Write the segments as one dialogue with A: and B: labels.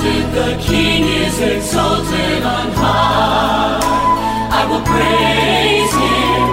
A: exalted, the King is exalted on high. I will praise him.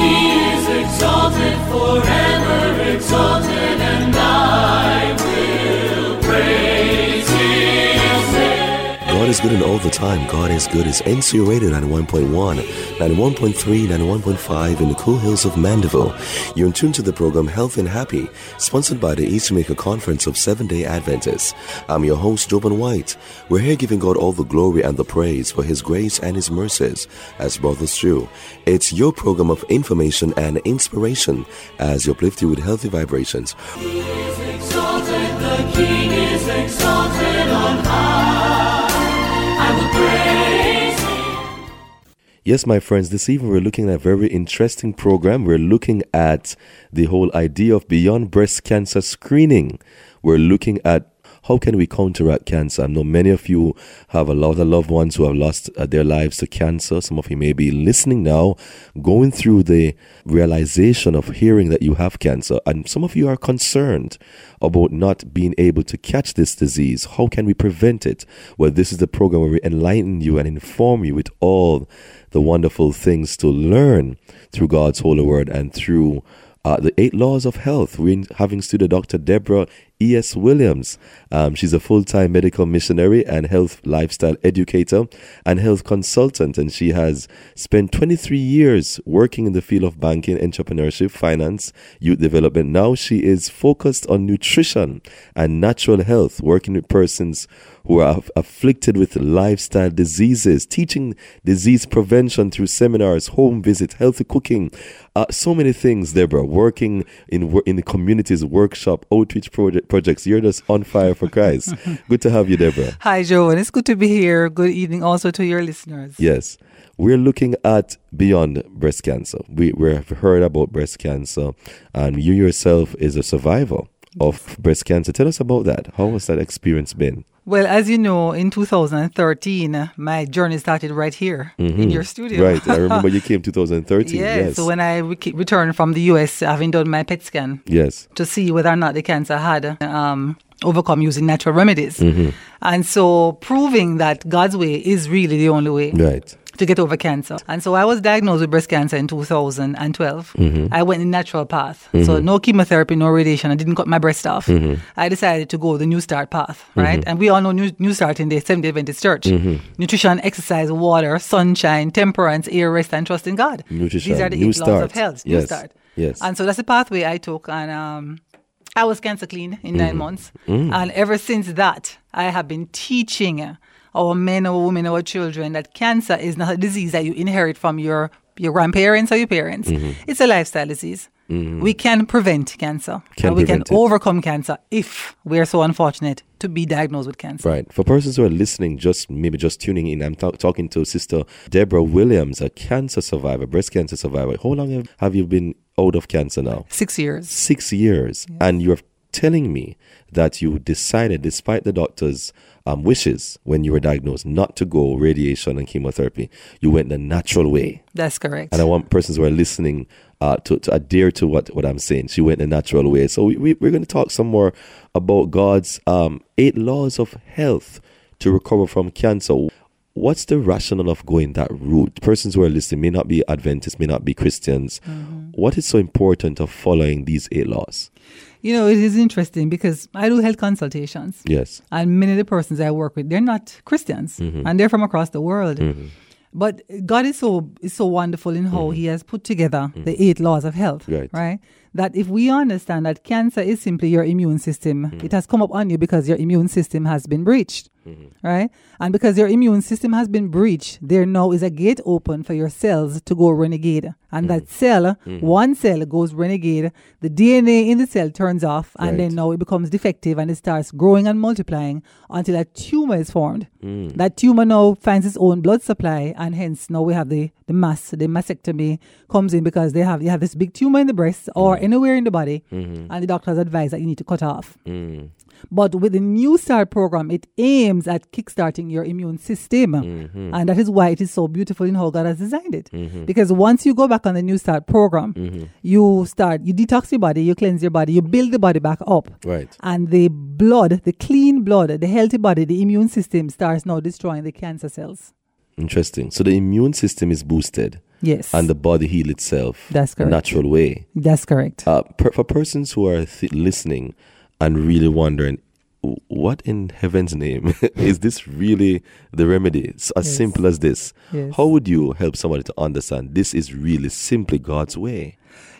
A: He is exalted, forever exalted, and I will praise name.
B: God is good and all the time. God is good is NCU Radio 91.1, 91.3, 91.5 in the cool hills of Mandeville. You're in tune to the program Health and Happy, sponsored by the East Jamaica Conference of Seven Day Adventists. I'm your host, Joban White. We're here giving God all the glory and the praise for His grace and His mercies as brothers do. It's your program of information and inspiration as you uplift you with healthy vibrations. Yes, my friends, this evening we're looking at a very interesting program. We're looking at the whole idea of beyond breast cancer screening. We're looking at how can we counteract cancer? I know many of you have a lot of loved ones who have lost uh, their lives to cancer. Some of you may be listening now, going through the realization of hearing that you have cancer. And some of you are concerned about not being able to catch this disease. How can we prevent it? Well, this is the program where we enlighten you and inform you with all the wonderful things to learn through God's holy word and through uh, the eight laws of health. We're having student Dr. Deborah E.S. Williams. Um, she's a full time medical missionary and health lifestyle educator and health consultant. And she has spent 23 years working in the field of banking, entrepreneurship, finance, youth development. Now she is focused on nutrition and natural health, working with persons who are aff- afflicted with lifestyle diseases, teaching disease prevention through seminars, home visits, healthy cooking, uh, so many things, Deborah. Working in in the communities, workshop, outreach project, projects. You're just on fire for Christ. Good to have you, Deborah.
C: Hi, Joe, and it's good to be here. Good evening also to your listeners.
B: Yes. We're looking at beyond breast cancer. We, we've heard about breast cancer, and you yourself is a survivor of breast cancer. Tell us about that. How has that experience been?
C: Well, as you know, in 2013, uh, my journey started right here in your studio.
B: Right. I remember you came 2013.
C: Yeah,
B: yes.
C: so when I re- returned from the US, having done my PET scan
B: yes.
C: to see whether or not the cancer had um, overcome using natural remedies.
B: Mm-hmm.
C: And so proving that God's way is really the only way.
B: Right.
C: To get over cancer. And so I was diagnosed with breast cancer in 2012.
B: Mm-hmm.
C: I went in natural path. So no chemotherapy, no radiation. I didn't cut my breast off.
B: Mm-hmm.
C: I decided to go the New Start path, right? And we all know New, New Start in the Seventh-day Adventist Church.
B: Mm-hmm.
C: Nutrition, exercise, water, sunshine, temperance, air, rest, and trust in God.
B: Nutrition,
C: These are the
B: New
C: eight laws
B: Start.
C: of health. New
B: Yes,
C: Start.
B: yes.
C: And so that's the pathway I took. And um, I was cancer clean in
B: Mm-hmm.
C: nine months.
B: Mm.
C: And ever since that, I have been teaching our men, or women, our children that cancer is not a disease that you inherit from your, your grandparents or your parents.
B: Mm-hmm.
C: It's a lifestyle disease. We can prevent cancer.
B: Can
C: we can
B: it.
C: overcome cancer if we are so unfortunate to be diagnosed with cancer.
B: Right. For persons who are listening, just maybe just tuning in, I'm ta- talking to Sister Deborah Williams, a cancer survivor, breast cancer survivor. How long have, have you been out of cancer now?
C: Six years.
B: Six years. And you're telling me that you decided, despite the doctor's um, wishes when you were diagnosed, not to go radiation and chemotherapy. You went the natural way.
C: That's correct.
B: And I want persons who are listening uh, to, to adhere to what, what I'm saying. She went the natural way. So we, we, we're going to talk some more about God's um, eight laws of health to recover from cancer. What's the rationale of going that route? Persons who are listening may not be Adventists, may not be Christians. What is so important of following these eight laws?
C: You know, it is interesting because I do health consultations.
B: Yes.
C: And many of the persons I work with, they're not Christians
B: Mm-hmm.
C: and they're from across the world. But God is so is so wonderful in how He has put together the eight laws of health.
B: Mm-hmm. Right.
C: That if we understand that cancer is simply your immune system,
B: Mm-hmm.
C: it has come up on you because your immune system has been breached.
B: Mm-hmm.
C: Right? And because your immune system has been breached, there now is a gate open for your cells to go renegade. And that
B: Mm-hmm.
C: cell, one cell goes renegade, the DNA in the cell turns off, and
B: Right.
C: then now it becomes defective and it starts growing and multiplying until a tumor is formed.
B: Mm.
C: That tumor now finds its own blood supply, and hence now we have the, the mass, the mastectomy comes in because they have you have this big tumor in the breast or
B: Mm.
C: anywhere in the body,
B: Mm-hmm.
C: and the doctors advise that you need to cut off. But with the New Start program, it aims at kickstarting your immune system.
B: Mm-hmm.
C: And that is why it is so beautiful in how God has designed it. Because once you go back on the New Start program,
B: Mm-hmm.
C: you start, you detox your body, you cleanse your body, you build the body back up.
B: Right.
C: And the blood, the clean blood, the healthy body, the immune system starts now destroying the cancer cells.
B: Interesting. So the immune system is boosted
C: Yes.
B: and the body heal itself
C: That's correct.
B: natural way.
C: That's correct.
B: Uh, per, for persons who are th- listening and really wondering, what in heaven's name is this really the remedy? It's as
C: Yes.
B: simple as this.
C: Yes.
B: How would you help somebody to understand this is really simply God's way?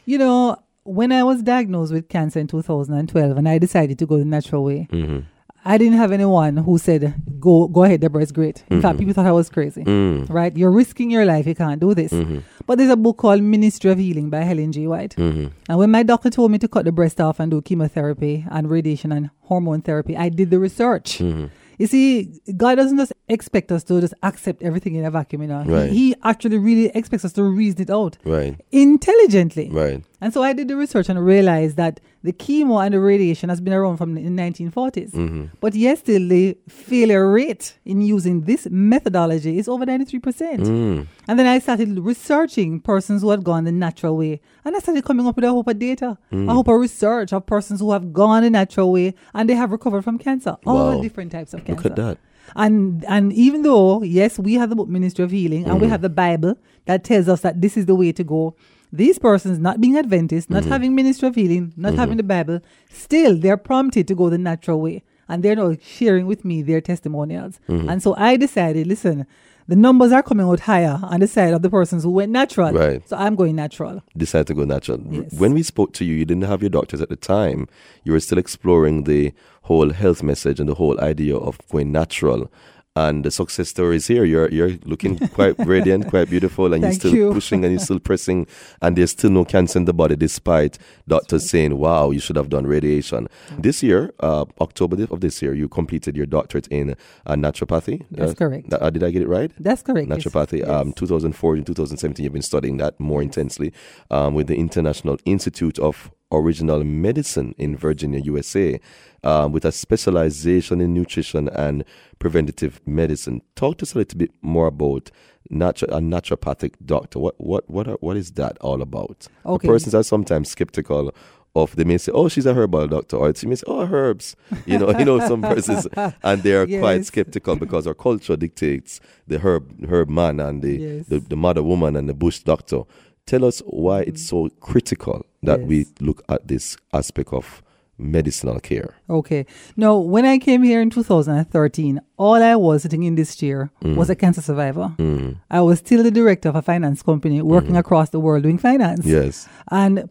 C: You know, when I was diagnosed with cancer in 2012 and I decided to go the natural way,
B: Mm-hmm.
C: I didn't have anyone who said, go go ahead, Deborah, it's great. In
B: Mm-hmm.
C: fact, people thought I was crazy.
B: Mm.
C: Right? You're risking your life. You can't do this.
B: Mm-hmm.
C: But there's a book called Ministry of Healing by Ellen G. White.
B: Mm-hmm.
C: And when my doctor told me to cut the breast off and do chemotherapy and radiation and hormone therapy, I did the research.
B: Mm-hmm.
C: You see, God doesn't just expect us to just accept everything in a vacuum, you know. He- He, actually really expects us to reason it out
B: Right.
C: intelligently.
B: Right.
C: And so I did the research and realized that the chemo and the radiation has been around from the 1940s.
B: Mm-hmm.
C: But yes, still the failure rate in using this methodology is over 93%.
B: Mm.
C: And then I started researching persons who had gone the natural way. And I started coming up with a hope of data,
B: Mm.
C: a hope of research of persons who have gone the natural way and they have recovered from cancer. All
B: Wow.
C: different types of cancer.
B: Look at that.
C: And and even though yes, we have the Ministry of Healing and we
B: Mm-hmm.
C: have the Bible that tells us that this is the way to go. These persons, not being Adventist, not
B: Mm-hmm.
C: having Ministry of Healing, not having the Bible, still they're prompted to go the natural way, and they're now sharing with me their testimonials.
B: Mm-hmm.
C: And so I decided, listen, the numbers are coming out higher on the side of the persons who went natural.
B: Right.
C: So I'm going natural.
B: Decide to go natural.
C: Yes.
B: When we spoke to you, you didn't have your doctors at the time. You were still exploring the whole health message and the whole idea of going natural. And the success story is here. You're you're looking quite radiant, quite beautiful, and you're still
C: you.
B: pushing and you're still pressing, and there's still no cancer in the body, despite doctors saying, "Wow, you should have done radiation." This year, uh, October of this year, you completed your doctorate in uh, naturopathy.
C: That's
B: Uh,
C: correct.
B: uh, did I get it right?
C: That's correct.
B: naturopathy.
C: Yes.
B: Um, 2014, 2017, you've been studying that more intensely um, with the International Institute of Original Medicine in Virginia, USA, um, with a specialization in nutrition and preventative medicine. Talk to us a little bit more about natu- a naturopathic doctor. What what what are, what is that all about? The
C: Okay.
B: Persons are sometimes skeptical. Of they may say, oh, she's a herbal doctor, or she may say, oh, herbs. You know, you know, some persons, and they are quite skeptical because our culture dictates the herb herb man and the,
C: Yes.
B: the, the mother woman and the bush doctor. Tell us why it's so critical that we look at this aspect of medicinal care.
C: Okay. Now, when I came here in 2013, all I was sitting in this chair
B: Mm.
C: was a cancer survivor. I was still the director of a finance company working across the world doing finance.
B: Mm-hmm. Yes.
C: And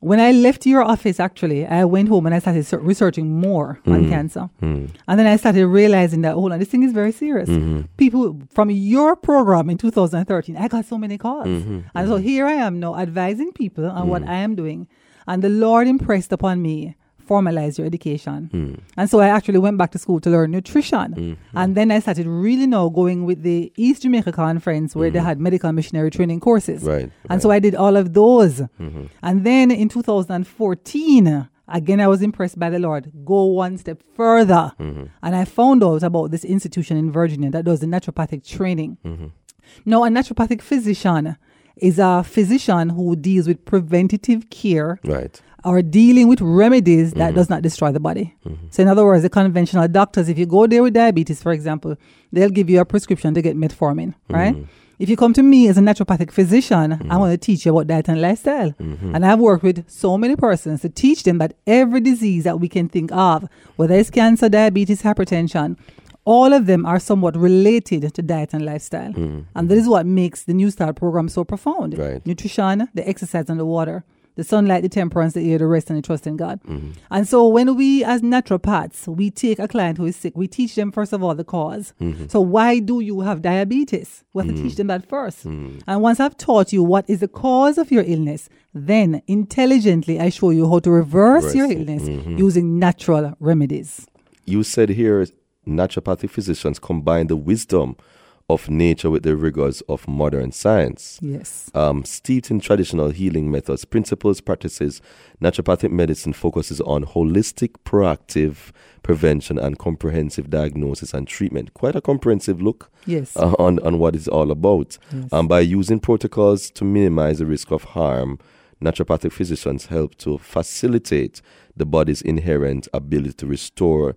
C: when I left your office, actually, I went home and I started researching more on mm-hmm. cancer. Mm-hmm. And then I started realizing that, oh, hold on, this thing is very serious. Mm-hmm. People from your program in 2013, I got so many calls. And so here I am now advising people on what I am doing. And the Lord impressed upon me formalize your education. Hmm. And so I actually went back to school to learn nutrition. Hmm. Hmm. And then I started really now going with the East Jamaica Conference where they had medical missionary training courses.
B: Right,
C: And so I did all of those. Mm-hmm. And then in 2014, again, I was impressed by the Lord. Go one step further. Mm-hmm. And I found out about this institution in Virginia that does the naturopathic training. Mm-hmm. Now, a naturopathic physician is a physician who deals with preventative care
B: Right.
C: Or dealing with remedies that mm-hmm. does not destroy the body. Mm-hmm. So in other words, the conventional doctors, if you go there with diabetes, for example, they'll give you a prescription to get metformin, right? Mm-hmm. If you come to me as a naturopathic physician, I'm going to teach you about diet and lifestyle. And I've worked with so many persons to teach them that every disease that we can think of, whether it's cancer, diabetes, hypertension, all of them are somewhat related to diet and lifestyle. And that is what makes the New Start program so profound.
B: Right.
C: Nutrition, the exercise, and the water the sunlight, the temperance, the air, the rest, and the trust in God. Mm-hmm. And so when we as naturopaths, we take a client who is sick, we teach them first of all the because mm-hmm. So why do you have diabetes? We have to teach mm. them that first. Mm. And once I've taught you what is the cause of your illness, then intelligently I show you how to reverse your
B: Reverse it.
C: illness mm-hmm. using natural remedies.
B: You said here naturopathic physicians combine the wisdom of nature with the rigors of modern science.
C: Yes.
B: Um, steeped in traditional healing methods, principles, practices, naturopathic medicine focuses on holistic, proactive prevention and comprehensive diagnosis and treatment. Quite a comprehensive look
C: Yes.
B: uh, on, on what it's all about.
C: Yes.
B: Um, by using protocols to minimize the risk of harm, naturopathic physicians help to facilitate the body's inherent ability to restore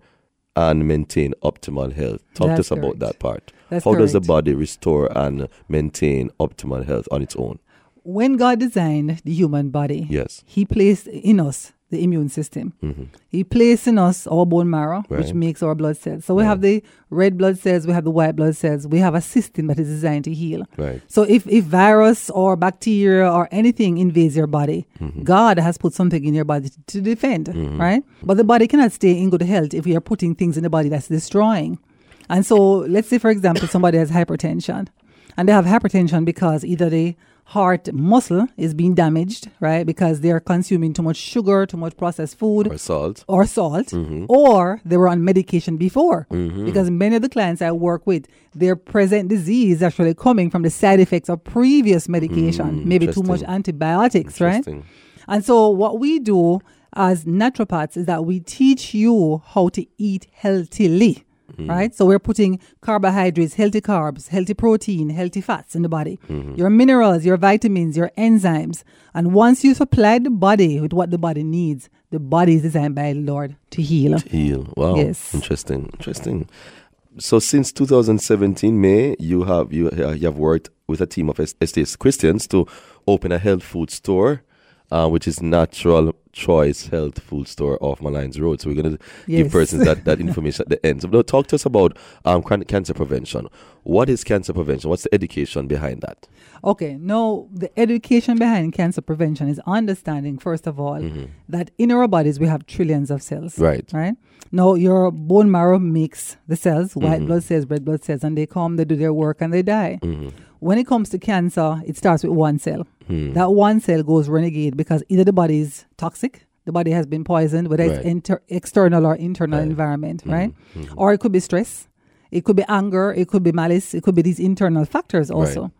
B: and maintain optimal health. Talk
C: That's
B: to us about that part.
C: That's
B: How does the body restore and maintain optimal health on its own?
C: when God designed the human body,
B: Yes.
C: He placed in us the immune system.
B: Mhm.
C: He placed in us our bone marrow, which makes our blood cells. So we have the red blood cells, we have the white blood cells. We have a system that is designed to heal.
B: Right.
C: So if, if virus or bacteria or anything invades your body, God has put something in your body to, to defend, right? But the body cannot stay in good health if we are putting things in the body that's destroying. And so let's say, for example, somebody has hypertension and they have hypertension because either the heart muscle is being damaged, right? Because they're consuming too much sugar, too much processed food
B: Or salt.
C: or salt, mm-hmm. or they were on medication before. Mm-hmm. Because many of the clients I work with, their present disease actually coming from the side effects of previous medication, mm, maybe too much antibiotics, right? And so, what we do as naturopaths is that we teach you how to eat healthily. Right, so we're putting carbohydrates, healthy carbs, healthy protein, healthy fats in the body, your minerals, your vitamins, your enzymes, and once you supply the body with what the body needs, the body is designed by the Lord to heal.
B: To Heal. Wow.
C: Yes.
B: Interesting. Interesting. So since 2017 May, you have you, uh, you have worked with a team of SDA Christians to open a health food store, uh, which is Natural Choice Health Food Store off Molynes Road. So we're going to give persons that, that information at the end. So now talk to us about um, cancer prevention. What is cancer prevention? What's the education behind that?
C: Okay, no, the education behind cancer prevention is understanding, first of all, that in our bodies we have trillions of cells.
B: Right.
C: Right? Now, your bone marrow makes the cells, white blood cells, red blood cells, and they come, they do their work, and they die. When it comes to cancer, it starts with one cell. Hmm. That one cell goes renegade because either the body is toxic, the body has been poisoned, whether
B: Right.
C: it's inter- external or internal
B: Right.
C: environment, hmm. right? Hmm. Or it could be stress, it could be anger, it could be malice, it could be these internal factors also.
B: Right.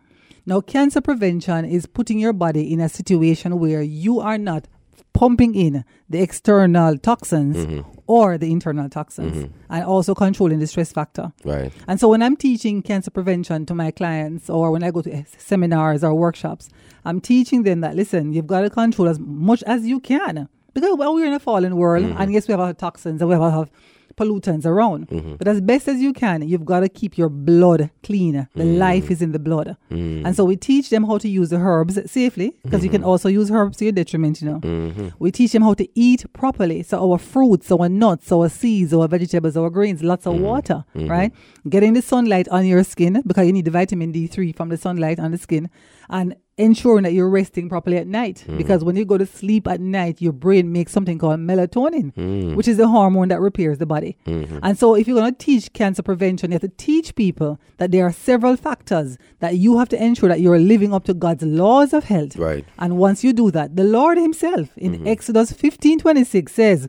C: Now, cancer prevention is putting your body in a situation where you are not pumping in the external toxins mm-hmm. or the internal toxins mm-hmm. and also controlling the stress factor.
B: Right.
C: And so when I'm teaching cancer prevention to my clients or when I go to seminars or workshops, I'm teaching them that listen, you've got to control as much as you can. Because well, we're in a fallen world mm-hmm. and yes, we have of toxins and we have a lot of pollutants around. Mm-hmm. But as best as you can, you've got to keep your blood clean. The mm. life is in the blood. Mm. And so we teach them how to use the herbs safely because you can mm-hmm. also use herbs to your detriment, you know. Mm-hmm. We teach them how to eat properly. So our fruits, our nuts, our seeds, our vegetables, our grains, lots of water, right? Getting the sunlight on your skin because you need the vitamin D3 from the sunlight on the skin and ensuring that you're resting properly at night. Hmm. Because when you go to sleep at night your brain makes something called melatonin hmm. which is the hormone that repairs the body. Mm-hmm. And so if you're going to teach cancer prevention you have to teach people that there are several factors that you have to ensure that you're living up to god's laws of health.
B: Right.
C: and once you do that the lord himself in mm-hmm. exodus 15 26 says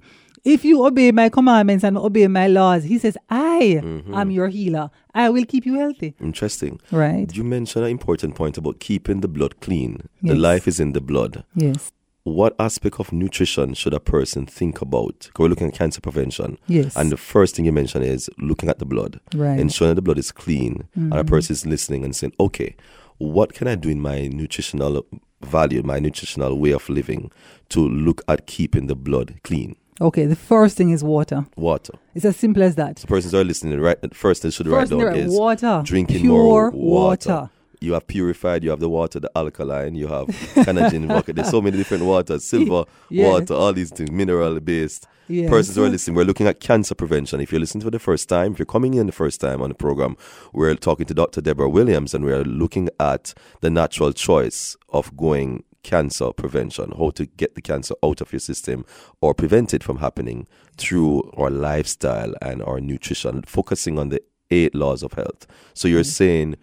C: if you obey my commandments and obey my laws he says i am your healer i will keep you healthy
B: Interesting.
C: right
B: You mentioned an important point about keeping the blood clean. The life is in the blood.
C: yes
B: what aspect of nutrition should a person think about? we're looking at cancer prevention.
C: Yes.
B: And the first thing you mentioned is looking at the blood,
C: Right. Mm-hmm.
B: ensuring that the blood is clean, and a person is listening and saying, okay, what can I do in my nutritional value, my nutritional way of living to look at keeping the blood clean?
C: Okay, the first thing is water.
B: Water.
C: It's as simple as that.
B: The persons are listening, right? First they should write down is
C: water.
B: drinking
C: Pure
B: more
C: water.
B: water. You have purified, you have the water, the alkaline, you have Canadian bucket. There's so many different waters, silver
C: Yeah.
B: water, all these things, mineral based.
C: Yeah.
B: Persons who are listening, we're looking at cancer prevention. If you're listening for the first time, if you're coming in the first time on the program, we're talking to Dr. Deborah Williams and we're looking at the natural choice of going cancer prevention, how to get the cancer out of your system or prevent it from happening through our lifestyle and our nutrition, focusing on the eight laws of health. So you're mm-hmm. saying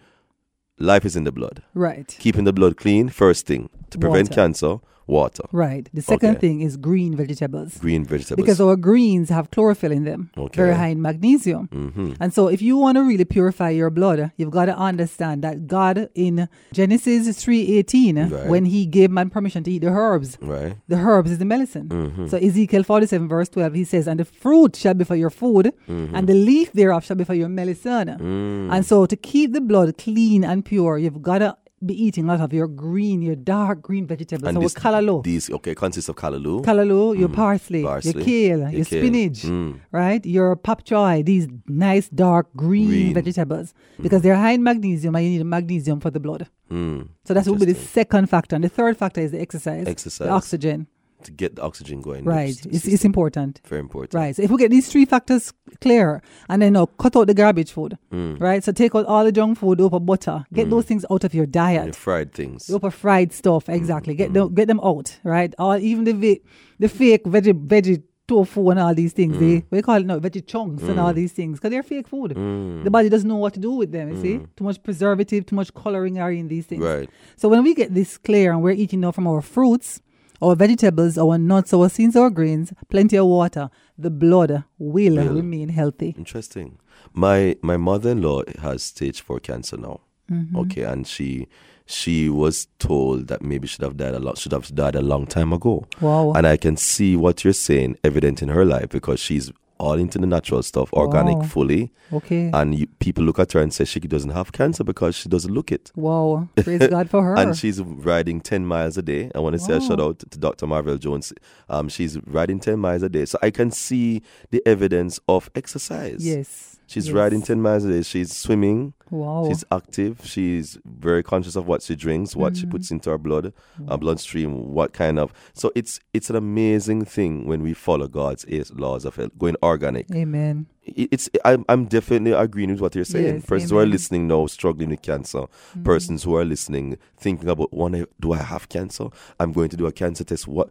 B: life is in the blood.
C: Right.
B: Keeping the blood clean, first thing. To prevent
C: Water.
B: cancer, water.
C: Right. The second
B: Okay.
C: thing is green vegetables.
B: Green vegetables.
C: Because our greens have chlorophyll in them,
B: Okay.
C: very high in magnesium.
B: hmm
C: And so, if you want to really purify your blood, you've got to understand that God in Genesis three eighteen,
B: Right.
C: when He gave man permission to eat the herbs,
B: Right.
C: the herbs is the medicine.
B: Mhm.
C: So Ezekiel forty seven verse twelve, He says, "And the fruit shall be for your food, and the leaf thereof shall be for your medicine."
B: Mm.
C: And so, to keep the blood clean and pure, you've got to be eating a lot of your green, your dark green vegetables.
B: And
C: so,
B: this,
C: with
B: these okay consists of callaloo.
C: Callaloo, your parsley,
B: Parsley,
C: your kale,
B: your
C: your,
B: kale.
C: spinach,
B: Mm.
C: right? Your pop choy, these nice dark green,
B: Green.
C: vegetables because they're high in magnesium and you need magnesium for the blood.
B: Mm.
C: So that would be the second factor. And the third factor is the exercise,
B: Exercise.
C: the oxygen.
B: To get the oxygen going.
C: Right. It's, it's important.
B: very important.
C: Right. So if we get these three factors clear and then uh, cut out the garbage food,
B: Mm.
C: right? So take out all the junk food, over butter, get those things out of your diet.
B: the fried things.
C: The upper fried stuff, exactly. Get them, get them out, right? Or even the ve- the fake veggie veggie tofu and all these things. They we call it no veggie chunks and all these things because they're fake food.
B: Mm.
C: The body doesn't know what to do with them. You see, too much preservative, too much coloring are in these things.
B: Right.
C: So when we get this clear and we're eating now from our fruits, our vegetables, our nuts, our seeds, our grains, plenty of water, the blood will, remain healthy.
B: Interesting. My my mother in law has stage four cancer now.
C: Mm-hmm.
B: Okay, and she she was told that maybe should have died a lot should have died a long time ago.
C: Wow.
B: And I can see what you're saying evident in her life because she's all into the natural stuff, organic
C: Wow.
B: fully.
C: okay.
B: And you, people look at her and say she doesn't have cancer because she doesn't look it.
C: wow. Praise God for her.
B: And she's riding 10 miles a day. I want to say a shout out to Dr. Marvel Jones. Um, she's riding 10 miles a day. So I can see the evidence of exercise.
C: yes.
B: She's
C: yes.
B: riding 10 miles a day. She's swimming.
C: Wow.
B: She's active. She's very conscious of what she drinks, what she puts into her blood, her bloodstream, what kind of. So it's it's an amazing thing when we follow God's laws of health, going organic.
C: Amen.
B: It's I'm, I'm definitely agreeing with what you're saying.
C: Yes,
B: persons who are.
C: Mm-hmm.
B: listening now struggling with cancer, persons who are listening thinking about one do I have cancer? I'm going to do a cancer test. What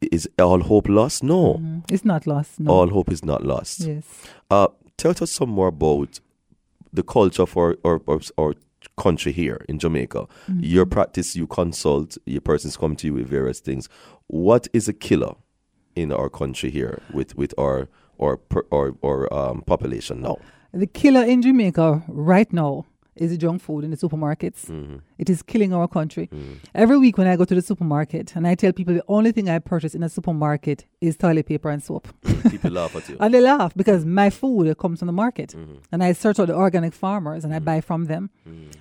B: is all hope lost? No,
C: Mhm. It's not lost. No.
B: all hope is not lost.
C: Yes.
B: Uh, tell us some more about the culture for our, our, country here in Jamaica.
C: Mm-hmm.
B: Your practice, you consult, your persons come to you with various things. What is a killer in our country here with, with our our per- our, our um, population now?
C: The killer in Jamaica right now is junk food in the supermarkets.
B: Mm-hmm.
C: It is killing our country. Every week when I go to the supermarket and I tell people the only thing I purchase in a supermarket is toilet paper and soap.
B: People laugh at you.
C: And they laugh because my food comes from the market.
B: Mm-hmm.
C: And I search out the organic farmers and I buy from them.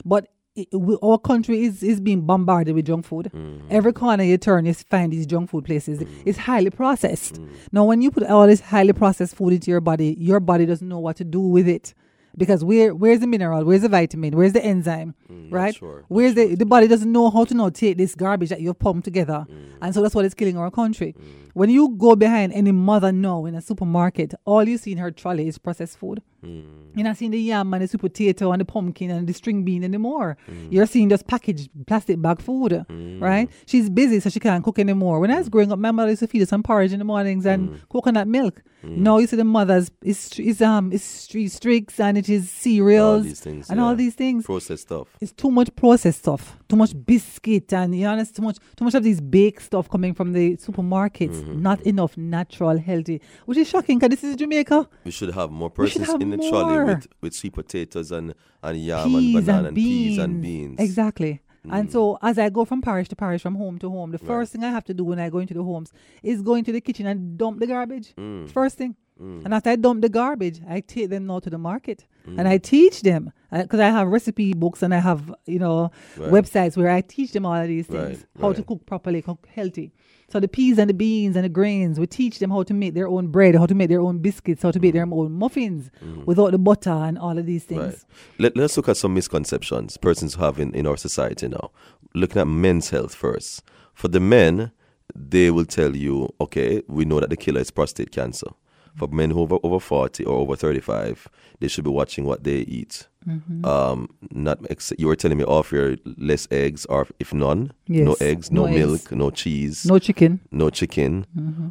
C: But it, we, our country is, is being bombarded with junk food.
B: Mm-hmm.
C: Every corner you turn, you find these junk food places. It's highly processed.
B: Mm-hmm.
C: Now, when you put all this highly processed food into your body, your body doesn't know what to do with it. Because where where's the mineral? Where's the vitamin? Where's the enzyme?
B: not
C: right?
B: sure,
C: Where's the the body doesn't know how to now take this garbage that you've pumped together,
B: Mm.
C: and so that's what is killing our country. When you go behind any mother now in a supermarket, all you see in her trolley is processed food.
B: Mm.
C: You're not seeing the yam and the sweet potato and the pumpkin and the string bean anymore.
B: Mm.
C: You're seeing just packaged plastic bag food, right? She's busy, so she can't cook anymore. When I
B: Mm.
C: was growing up, my mother used to feed us some porridge in the mornings and coconut milk.
B: Mm.
C: Now you see the mothers is is um is streaks and it is cereals
B: All these things,
C: and all these things.
B: Processed stuff.
C: It's too much processed stuff, too much biscuit, and you know, it's too much, too much of these baked stuff coming from the supermarkets.
B: Mm-hmm.
C: Not enough natural, healthy, which is shocking because this is Jamaica.
B: We should have more persons
C: have
B: in the trolley with, with sweet potatoes and, and yam
C: peas
B: and banana
C: and
B: and, peas and beans.
C: Exactly. And
B: Mm.
C: so, as I go from parish to parish, from home to home, the first thing I have to do when I go into the homes is go into the kitchen and dump the garbage.
B: Mm.
C: First thing. And after I dump the garbage, I take them now to the market and I teach them because I have recipe books and I have you know
B: Right.
C: websites where I teach them all of these things,
B: Right,
C: how to cook properly, cook healthy. So the peas and the beans and the grains, we teach them how to make their own bread, how to make their own biscuits, how to make their mm. own muffins mm. without the butter and all of these things.
B: Right. Let, let's look at some misconceptions persons have in, in our society now. Looking at men's health first. For the men, they will tell you, okay, we know that the killer is prostate cancer. For men who are over, over 40 or over 35, they should be watching what they eat.
C: Mm-hmm.
B: Um, not ex- you were telling me off your less eggs or if none, no eggs,
C: no
B: no, milk,
C: eggs.
B: no cheese,
C: No chicken.
B: no chicken.
C: Mm-hmm.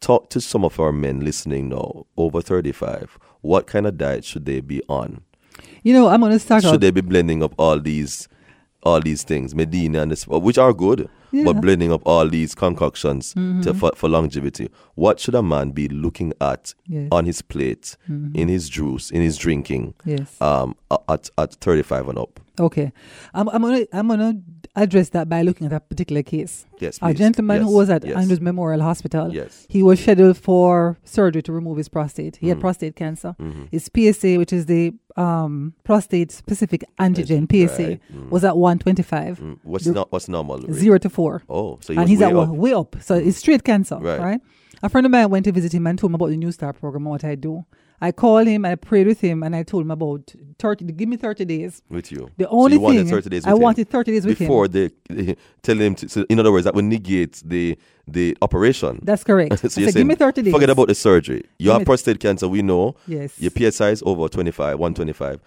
B: Talk to some of our men listening now, over 35. What kind of diet should they be on?
C: You know, I'm going to start
B: Should
C: out.
B: they be blending up all these all these things, Medina and this, which are good,
C: Yeah. Mm-hmm.
B: but blending up all these concoctions to, for, for longevity. What should a man be looking at
C: Yes. Mm-hmm.
B: on his plate, in his juice, in his drinking,
C: Yes.
B: um, at, at 35 and up?
C: Okay. I'm, I'm gonna I'm gonna address that by looking at a particular case.
B: Yes,
C: A
B: please.
C: gentleman
B: Yes,
C: who was at
B: yes.
C: Andrews Memorial Hospital.
B: Yes.
C: He was scheduled for surgery to remove his prostate. He
B: Mm.
C: had prostate cancer.
B: Mm-hmm.
C: His PSA, which is the um, prostate specific antigen PSA,
B: Right. Mm.
C: was at 125,
B: Mm, What's
C: The-
B: not what's normal? rate?
C: zero to four.
B: Oh, so he
C: and he's
B: way
C: at
B: up.
C: way up. So it's straight cancer,
B: Right.
C: right. A friend of mine went to visit him and told him about the New Star program and what I do. I called him and I prayed with him and I told him about 30, give me 30 days.
B: with you.
C: The
B: So
C: only
B: you wanted
C: thing
B: 30 days
C: I
B: him
C: wanted 30 days with
B: before
C: him.
B: they, they tell him to. So in other words, that would negate the the operation.
C: That's correct.
B: so
C: I
B: you're
C: said, give me 30 days.
B: Forget about the surgery. You
C: Give
B: have prostate cancer. We know.
C: Yes.
B: Your PSA is over 25, 125.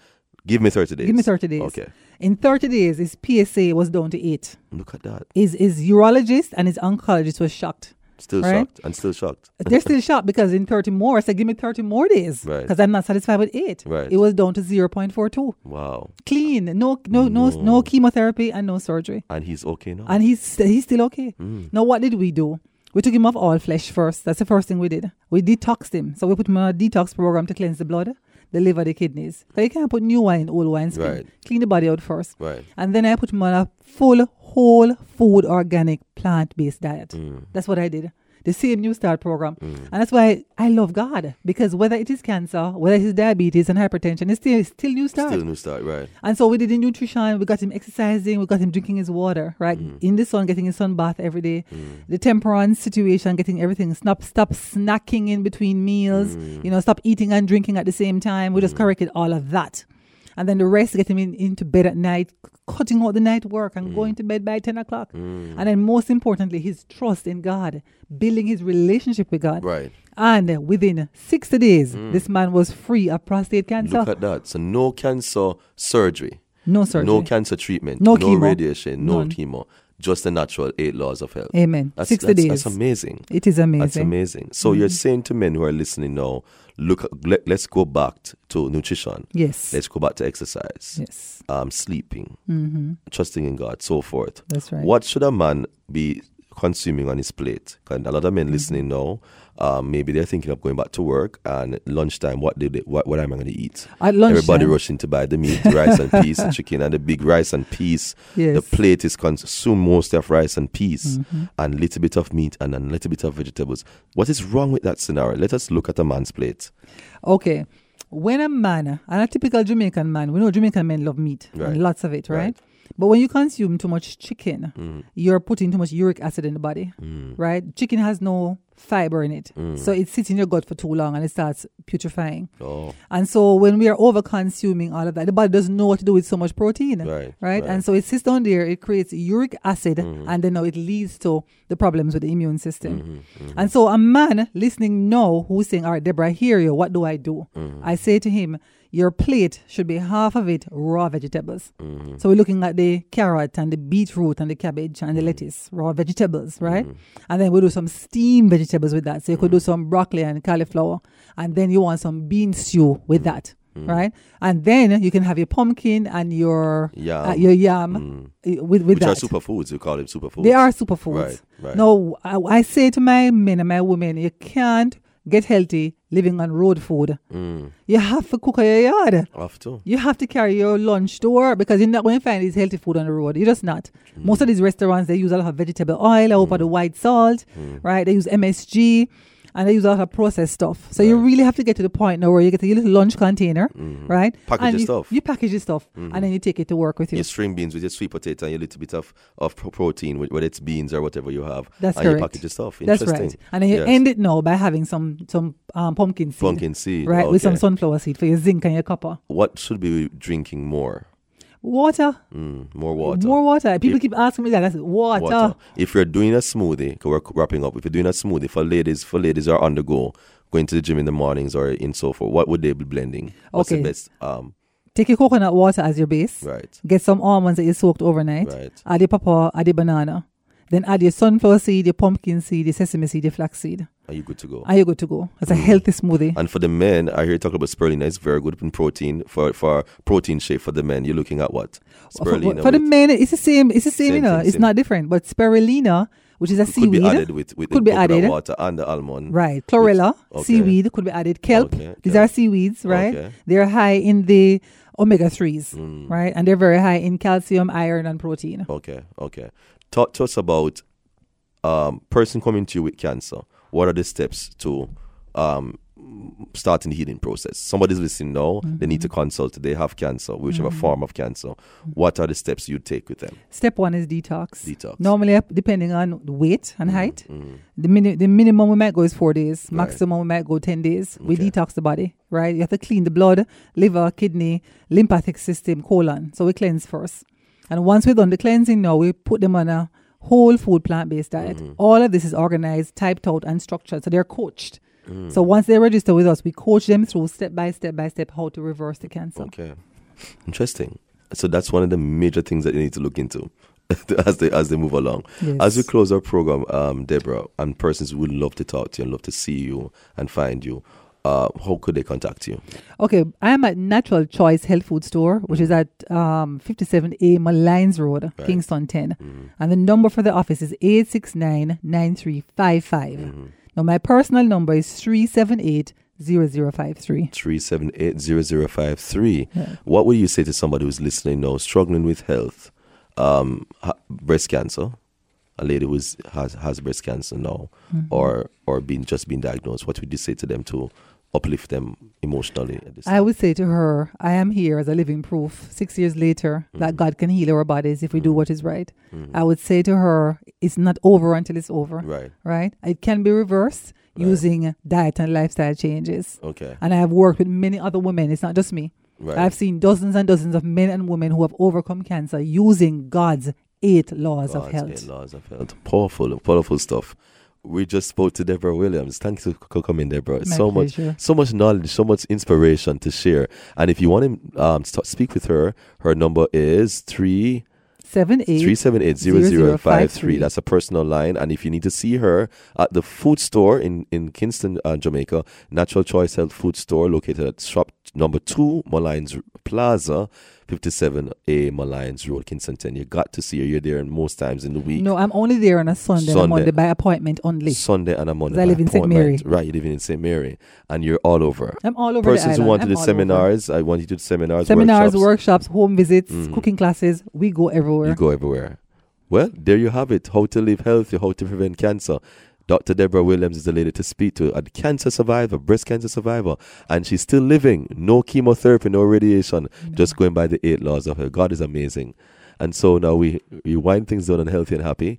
B: Give me 30 days.
C: Give me 30 days.
B: Okay.
C: In 30 days, his PSA was down to eight.
B: Look at that.
C: His, his urologist and his oncologist was shocked.
B: Still
C: Right.
B: shocked. And still shocked.
C: They're still shocked because in 30 more, I said, give me 30 more days.
B: Right.
C: Because I'm not satisfied with eight.
B: Right.
C: It was down to 0.42.
B: Wow.
C: Clean. No, no, no, no chemotherapy and no surgery.
B: And he's okay now.
C: And he's he's still okay.
B: Mm.
C: Now, what did we do? We took him off all flesh first. That's the first thing we did. We detoxed him. So we put him on a detox program to cleanse the blood, the liver, the kidneys. So you can't put new wine in old wine skin.
B: Right.
C: Clean the body out first.
B: right.
C: And then I put him on a full, whole food, organic, plant based diet.
B: Mm.
C: That's what I did. The same New Start program. And that's why I love God. Because whether it is cancer, whether it is diabetes and hypertension, it's still, it's still New Start.
B: Still new start. Right.
C: And so we did the nutrition, we got him exercising, we got him drinking his water, right?
B: Mm.
C: In the sun, getting his sun bath every day. The temperance situation, getting everything. Stop stop snacking in between meals.
B: Mm.
C: You know, stop eating and drinking at the same time. We just corrected all of that. And then the rest, getting him in, into bed at night, cutting out the night work
B: Mm.
C: and going to bed by 10 o'clock. And then most importantly, his trust in God, building his relationship with God.
B: Right.
C: And within 60 days, this man was free of prostate cancer.
B: Mm. Look at that. So no cancer surgery.
C: no surgery.
B: No cancer treatment.
C: No
B: no
C: chemo.
B: radiation. No
C: None.
B: chemo. Just the natural eight laws of health.
C: Amen.
B: That's,
C: 60
B: that's,
C: days.
B: That's amazing.
C: It is amazing.
B: That's amazing. So you're saying to men who are listening now, look, let, let's go back to nutrition.
C: Yes.
B: Let's go back to exercise,
C: yes.
B: um, sleeping,
C: Mm-hmm.
B: trusting in God, so forth.
C: That's right.
B: What should a man be consuming on his plate. And a lot of
C: Mm-hmm.
B: men listening now, um, maybe they're thinking of going back to work and lunchtime. What did they, what, what am I going to eat?
C: At lunchtime.
B: Everybody rushing to buy the meat, rice and peas, the chicken, and the big rice and peas.
C: Yes.
B: The plate is consumed most of rice and peas,
C: Mm-hmm.
B: and little bit of meat and a little bit of vegetables. What is wrong with that scenario? Let us look at a man's plate.
C: Okay. When a man, and a typical Jamaican man, we know Jamaican men love meat
B: Right.
C: and lots of it, right?
B: Right.
C: But when you consume too much chicken,
B: Mm.
C: you're putting too much uric acid in the body, mm. right? Chicken has no fiber in it. Mm. So it sits in your gut for too long and it starts putrefying.
B: Oh,
C: And so when we are over consuming all of that, the body doesn't know what to do with so much protein.
B: Right,
C: Right.
B: right.
C: And so it sits down there, it creates uric acid, mm-hmm. and then now it leads to the problems with the immune system. Mm-hmm, mm-hmm. And so a man listening now who's saying, All right, Deborah, I hear you. What do I do? I say to him, Your plate should be half of it raw vegetables. Mm-hmm. So we're looking at the carrot and the beetroot and the cabbage and the mm-hmm. lettuce, raw vegetables, right? Mm-hmm. And then we'll do some steamed vegetables with that. So you could do some broccoli and cauliflower. And then you want some bean stew with that. Right, and then you can have your pumpkin and your
B: Yam.
C: uh, your yam uh, with with
B: which are
C: that.
B: superfoods. You call them superfoods.
C: They are superfoods.
B: Right, right.
C: No, I, I say to my men and my women, you can't get healthy living on road food.
B: Mm.
C: You have to cook at your yard.
B: Have to.
C: You have to carry your lunch to work because you're not going to find this healthy food on the road. You're just not.
B: Mm.
C: Most of these restaurants, they use a lot of vegetable oil, a lot of the white salt,
B: Mm.
C: right? They use MSG. And they use a lot of processed stuff. So you really have to get to the point now where you get a little lunch container, right?
B: Mm. Package
C: and
B: your
C: you,
B: stuff. Mm-hmm.
C: You package your stuff and then you take it to work with you.
B: Your string beans with your sweet potato and your little bit of, of protein, whether it's beans or whatever you have.
C: That's
B: and you package your stuff.
C: That's right. And then you
B: Yes.
C: end it now by having some some um, pumpkin seed.
B: Pumpkin seed.
C: Right, with some sunflower seed for your zinc and your copper.
B: What should we be drinking more?
C: Water.
B: Mm, more water.
C: More water. People
B: If-
C: keep asking me that. I said, water.
B: water. If you're doing a smoothie, 'cause we're wrapping up. If you're doing a smoothie for ladies, for ladies who are on the go, going to the gym in the mornings or in so forth, what would they be blending? What's
C: Okay.
B: the best? Um,
C: Take your coconut water as your base.
B: right.
C: Get some almonds that you soaked overnight.
B: Right.
C: Add the papa, add the banana. Then add your sunflower seed, your pumpkin seed, your sesame seed, your flax seed.
B: Are you good to go?
C: Are you good to go? It's a healthy smoothie.
B: And for the men, I hear you talk about spirulina. It's very good in protein for for protein shake for the men. You're looking at what? Spirulina.
C: for the men, it's the same. It's the same,
B: Same
C: you know.
B: thing,
C: It's
B: same.
C: not different. But spirulina, which is a
B: could
C: seaweed, Could
B: be added with with
C: could
B: the
C: be added.
B: water and the almond.
C: right? Chlorella,
B: okay.
C: seaweed could be added. Kelp,
B: Okay,
C: these are seaweeds, right?
B: Okay.
C: They're high in the omega threes,
B: Mm.
C: right? And they're very high in calcium, iron, and protein.
B: Okay, okay. Talk to us about um person coming to you with cancer. What are the steps to um starting the healing process? Somebody's listening now. They need to
C: Mm-hmm.
B: consult. They have cancer, whichever form of cancer. What are the steps you take with them?
C: Step one is detox.
B: Detox.
C: Normally, depending on weight and height,
B: Mm.
C: the mini- the minimum we might go is four days.
B: Right.
C: Maximum we might go ten days. We detox the body, right? You have to clean the blood, liver, kidney, lymphatic system, colon. So we cleanse first, and once we've done the cleansing, now we put them on a whole food plant based diet.
B: Mm-hmm.
C: All of this is organized, typed out, and structured. So they're coached.
B: Mm.
C: So once they register with us, we coach them through step by step by step how to reverse the cancer.
B: Okay. Interesting. So that's one of the major things that you need to look into as they as they move along.
C: Yes.
B: As we close our program, um, Deborah, and persons would love to talk to you and love to see you and find you, uh, how could they contact you?
C: Okay, I am at Natural Choice Health Food Store, which is at um, 57A Molynes Road,
B: Right.
C: Kingston 10.
B: Mm.
C: And the number for the office is 869 9355.
B: Mm-hmm.
C: Now, my personal number is 378 0053.
B: Three seven eight zero zero five three.
C: Yeah.
B: What would you say to somebody who's listening now, struggling with health, um, ha- breast cancer, a lady who has has breast cancer now,
C: Mm-hmm.
B: or or been just been diagnosed? What would you say to them to uplift them emotionally? At this
C: I would say to her, I am here as a living proof six years later
B: Mm-hmm.
C: that God can heal our bodies if we do what is right. I would say to her, it's not over until it's over,
B: Right.
C: right? It can be reversed
B: Right.
C: using diet and lifestyle changes.
B: Okay.
C: And I have worked with many other women. It's not just me.
B: Right.
C: I've seen dozens and dozens of men and women who have overcome cancer using God's eight laws of
B: God's
C: health.
B: eight laws of health. Powerful, powerful stuff. We just spoke to Deborah Williams. Thanks for coming, Deborah.
C: My
B: so much, so much knowledge, so much inspiration to share. And if you want to um, st- speak with her, her number is three
C: Seven eight.
B: three seven eight zero zero five three. That's a personal line. And if you need to see her at the food store in in Kingston, uh, Jamaica, Natural Choice Health Food Store, located at shop number two, Molynes Plaza, fifty seven A Molynes Road. 10. You got to see her. You're there most times in the week.
C: No, I'm only there on a Sunday, and a
B: Sunday.
C: Monday by appointment only.
B: Sunday and a Monday.
C: I live in St. Mary.
B: Right, you live in St. Mary, and you're all over.
C: I'm all over
B: Persons who want to do
C: all over.
B: seminars, I want you to do seminars,
C: seminars,
B: workshops.
C: workshops, home visits,
B: Mhm.
C: cooking classes. We go everywhere.
B: You go everywhere. Well, there you have it. How to live healthy, how to prevent cancer. Dr. Deborah Williams is the lady to speak to, a cancer survivor, breast cancer survivor, and she's still living. No chemotherapy, no radiation, just going by the eight laws of her. God is amazing. And so now we, we wind things down on healthy and happy.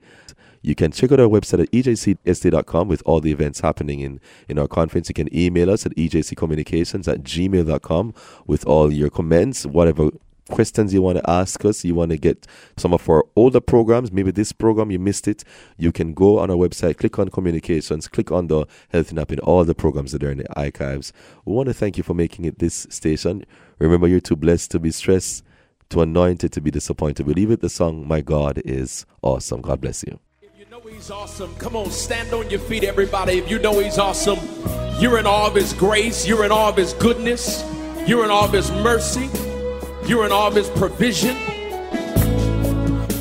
B: You can check out our website at E ejcsa.com with all the events happening in, in our conference. You can email us at ejccommunications at gmail.com with all your comments, whatever questions you want to ask us, you want to get some of our older programs, maybe this program you missed it, you can go on our website, click on communications, click on the health and in all the programs that are in the archives. We want to thank you for making it this station. Remember, you're too blessed to be stressed, too anointed to be disappointed. Believe it, the song My God is awesome. God bless you.
D: If you know he's awesome, come on, stand on your feet, everybody. If you know he's awesome, you're in awe of his grace, you're in awe of his goodness, you're in awe of his mercy, you're in all of his provision.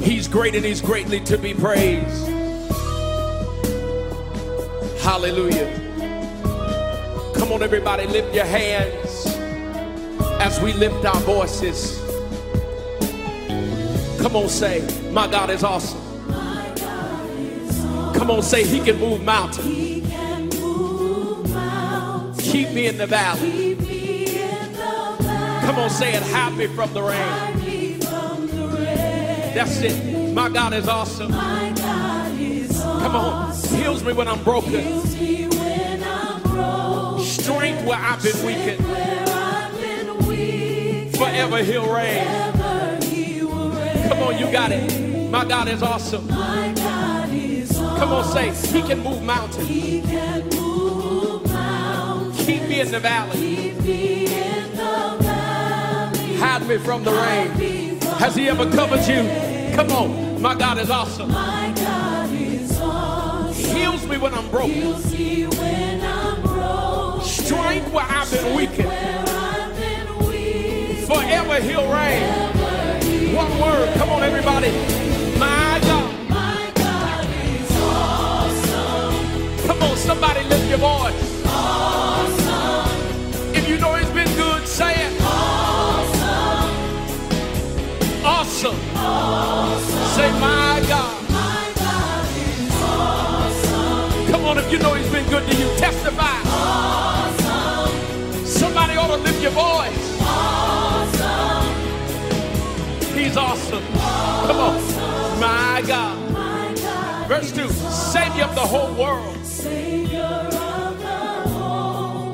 D: He's great and he's greatly to be praised. Hallelujah. Come on, everybody, lift your hands as we lift our voices. Come on, say, My God is awesome. Come on, say he can move mountains. Keep me in the valley. Come on, say it. Me from the rain. That's it. My God is awesome. Come on. Heals me when I'm broken. Strength where I've been weakened. Forever he'll reign. Come on, you got it. My God is awesome. Come on, say, He can move mountains. Keep me in the valley. Hide me from the rain. Has He ever covered you? Come on. My God is awesome.
A: My God is awesome.
D: Heals me when I'm broken.
A: Heals me when I'm broken.
D: Strength where I've been weakened.
A: Where I've been weak.
D: Forever he'll reign. One word. Come on, everybody. My God.
A: My God is awesome.
D: Come on, somebody lift your voice. Say, my God. Come on, if you know he's been good to you, testify.
A: Awesome.
D: Somebody ought to lift your voice.
A: Awesome.
D: He's awesome. Come on. My God.
A: My God.
D: Verse 2 Savior of the whole world,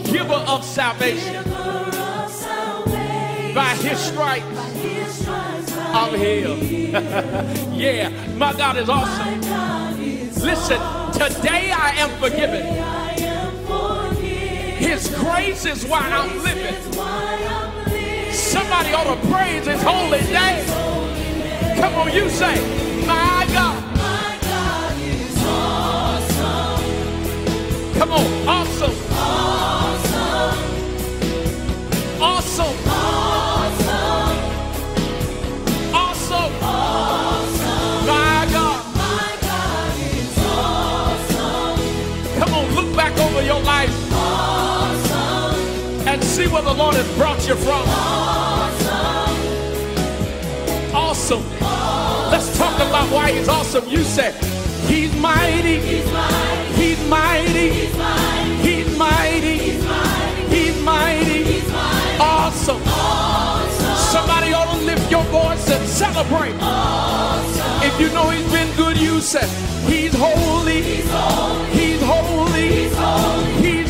D: giver of salvation. By his stripes,
A: His stripes
D: I'm yeah, my God is awesome. Listen, today I am forgiven. His grace is why I'm living. Somebody ought to praise his holy name. Come on, you say, my God. Come on, Awesome. See where the Lord has brought you from.
A: Awesome.
D: Awesome. Let's talk about why he's awesome. You said, He's mighty,
A: He's mighty.
D: He's mighty,
A: He's mighty.
D: He's mighty,
A: He's mighty.
D: He's mighty.
A: He's mighty.
D: Awesome.
A: Awesome.
D: Somebody ought to lift your voice and celebrate.
A: Awesome.
D: If you know he's been good, you say, He's holy,
A: He's holy.
D: He's holy,
A: He's holy.
D: He's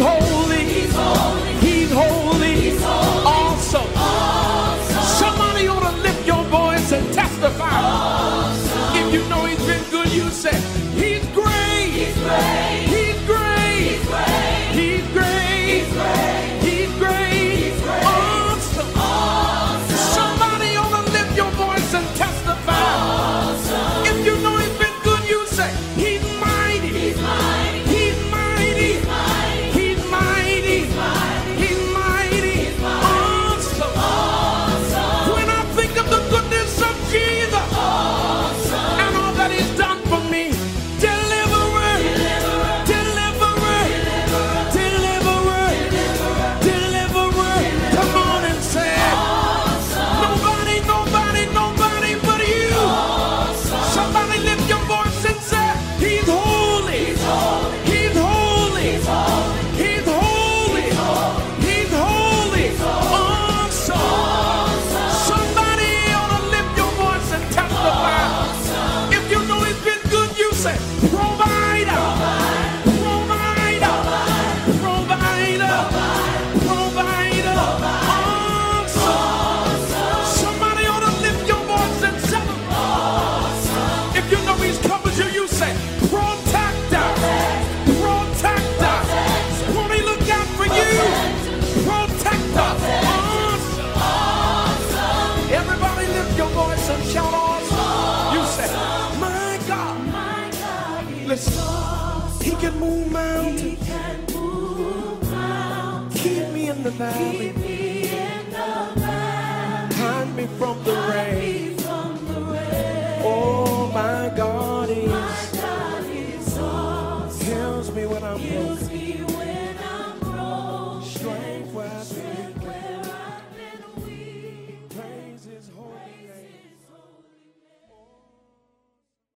D: The. Keep me in. Hide me from the rain.